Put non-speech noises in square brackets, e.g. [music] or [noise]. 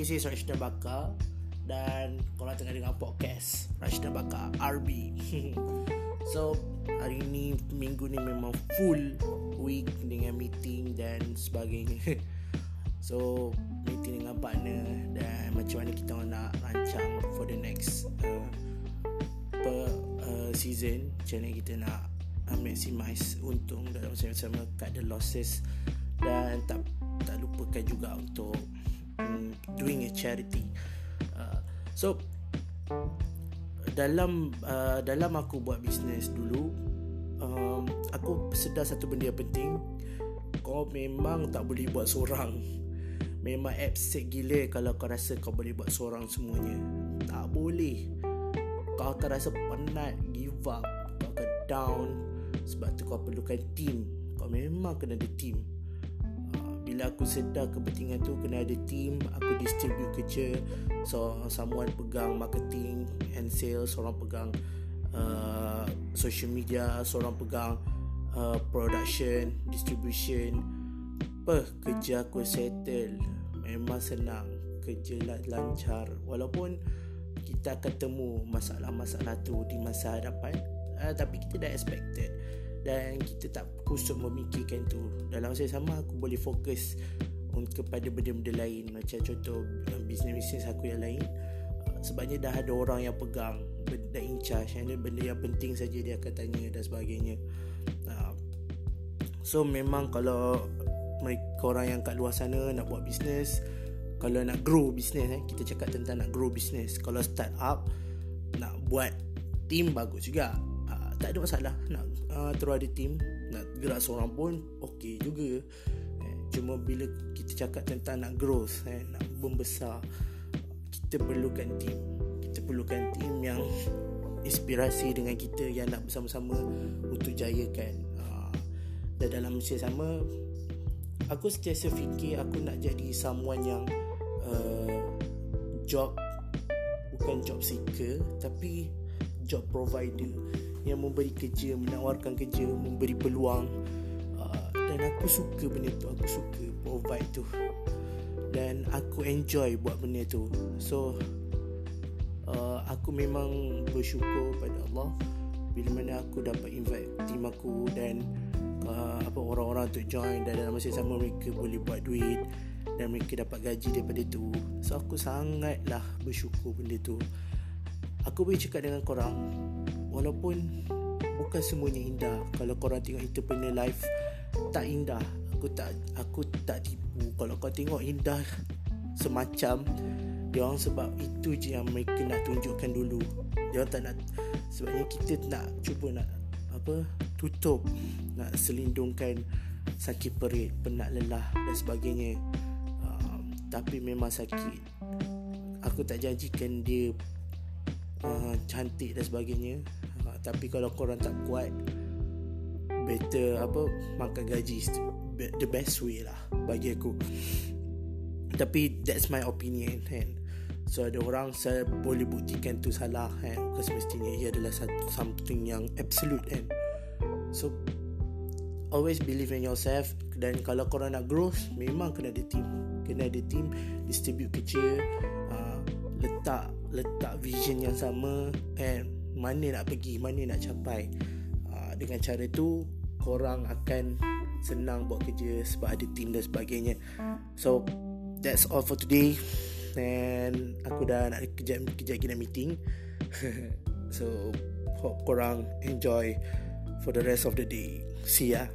this is Rashida Bakar dan korang tengah dengar podcast Rashida Bakar RB. [laughs] so hari ni minggu ni memang full week dengan meeting dan sebagainya. [laughs] so meeting dengan partner dan macam mana kita nak rancang for the next uh, per uh, season macam mana kita nak uh, maximize untung dalam sama-sama cut the losses dan tak tak lupakan juga untuk doing a charity. Uh, so dalam uh, dalam aku buat bisnes dulu um, aku sedar satu benda yang penting. Kau memang tak boleh buat seorang. Memang absurd gila kalau kau rasa kau boleh buat seorang semuanya. Tak boleh. Kau akan rasa penat give up. Kau akan down sebab tu kau perlukan team. Kau memang kena ada team bila aku sedar kepentingan tu kena ada team aku distribute kerja. So someone pegang marketing and sales seorang pegang uh, social media seorang pegang uh, production distribution. Apa? Kerja aku settle. Memang senang. Kerja lancar. Walaupun kita akan temu masalah-masalah tu di masa hadapan uh, tapi kita dah expected dan kita tak kusut memikirkan tu. Dalam masa sama aku boleh fokus kepada benda-benda lain. Macam contoh uh, bisnes-bisnes aku yang lain. Uh, sebabnya dah ada orang yang pegang benda in charge. Yang benda yang penting saja dia akan tanya dan sebagainya. Uh, so memang kalau mereka orang yang kat luar sana nak buat bisnes kalau nak grow bisnes eh, kita cakap tentang nak grow bisnes kalau start up nak buat team bagus juga tak ada masalah nak uh, terus ada team nak gerak seorang pun okey juga. Eh, cuma bila kita cakap tentang nak growth eh, nak membesar kita perlukan team. Kita perlukan team yang inspirasi dengan kita yang nak bersama-sama untuk jayakan. Uh, dan dalam masa sama aku sentiasa fikir aku nak jadi someone yang uh, job bukan job seeker tapi job provider yang memberi kerja, menawarkan kerja, memberi peluang. Uh, dan aku suka benda tu, aku suka provide tu. Dan aku enjoy buat benda tu. So uh, aku memang bersyukur pada Allah bila mana aku dapat invite tim aku dan uh, apa orang-orang untuk join. Dan dalam masa sama mereka boleh buat duit dan mereka dapat gaji daripada tu. So aku sangatlah bersyukur benda tu. Aku boleh cakap dengan korang walaupun bukan semuanya indah. Kalau korang tengok entrepreneur life tak indah. Aku tak aku tak tipu. Kalau kau tengok indah semacam dia orang sebab itu je yang mereka nak tunjukkan dulu. Dia orang tak nak sebabnya kita nak cuba nak apa tutup nak selindungkan sakit perut penat lelah dan sebagainya. Um, tapi memang sakit. Aku tak janjikan dia uh, cantik dan sebagainya. Uh, tapi kalau korang tak kuat better apa makan gaji the best way lah bagi aku. Tapi that's my opinion kan. So ada orang saya boleh buktikan tu salah kan. Bukan semestinya ia adalah satu something yang absolute kan. So always believe in yourself. Dan kalau korang nak growth memang kena ada team. Kena ada team distribute kerja uh, letak letak vision yang sama and mana nak pergi mana nak capai. Uh, dengan cara tu korang akan senang buat kerja sebab ada team dan sebagainya. So that's all for today. And aku dah nak kejap kejap lagi nak meeting. [laughs] So hope korang enjoy for the rest of the day. See ya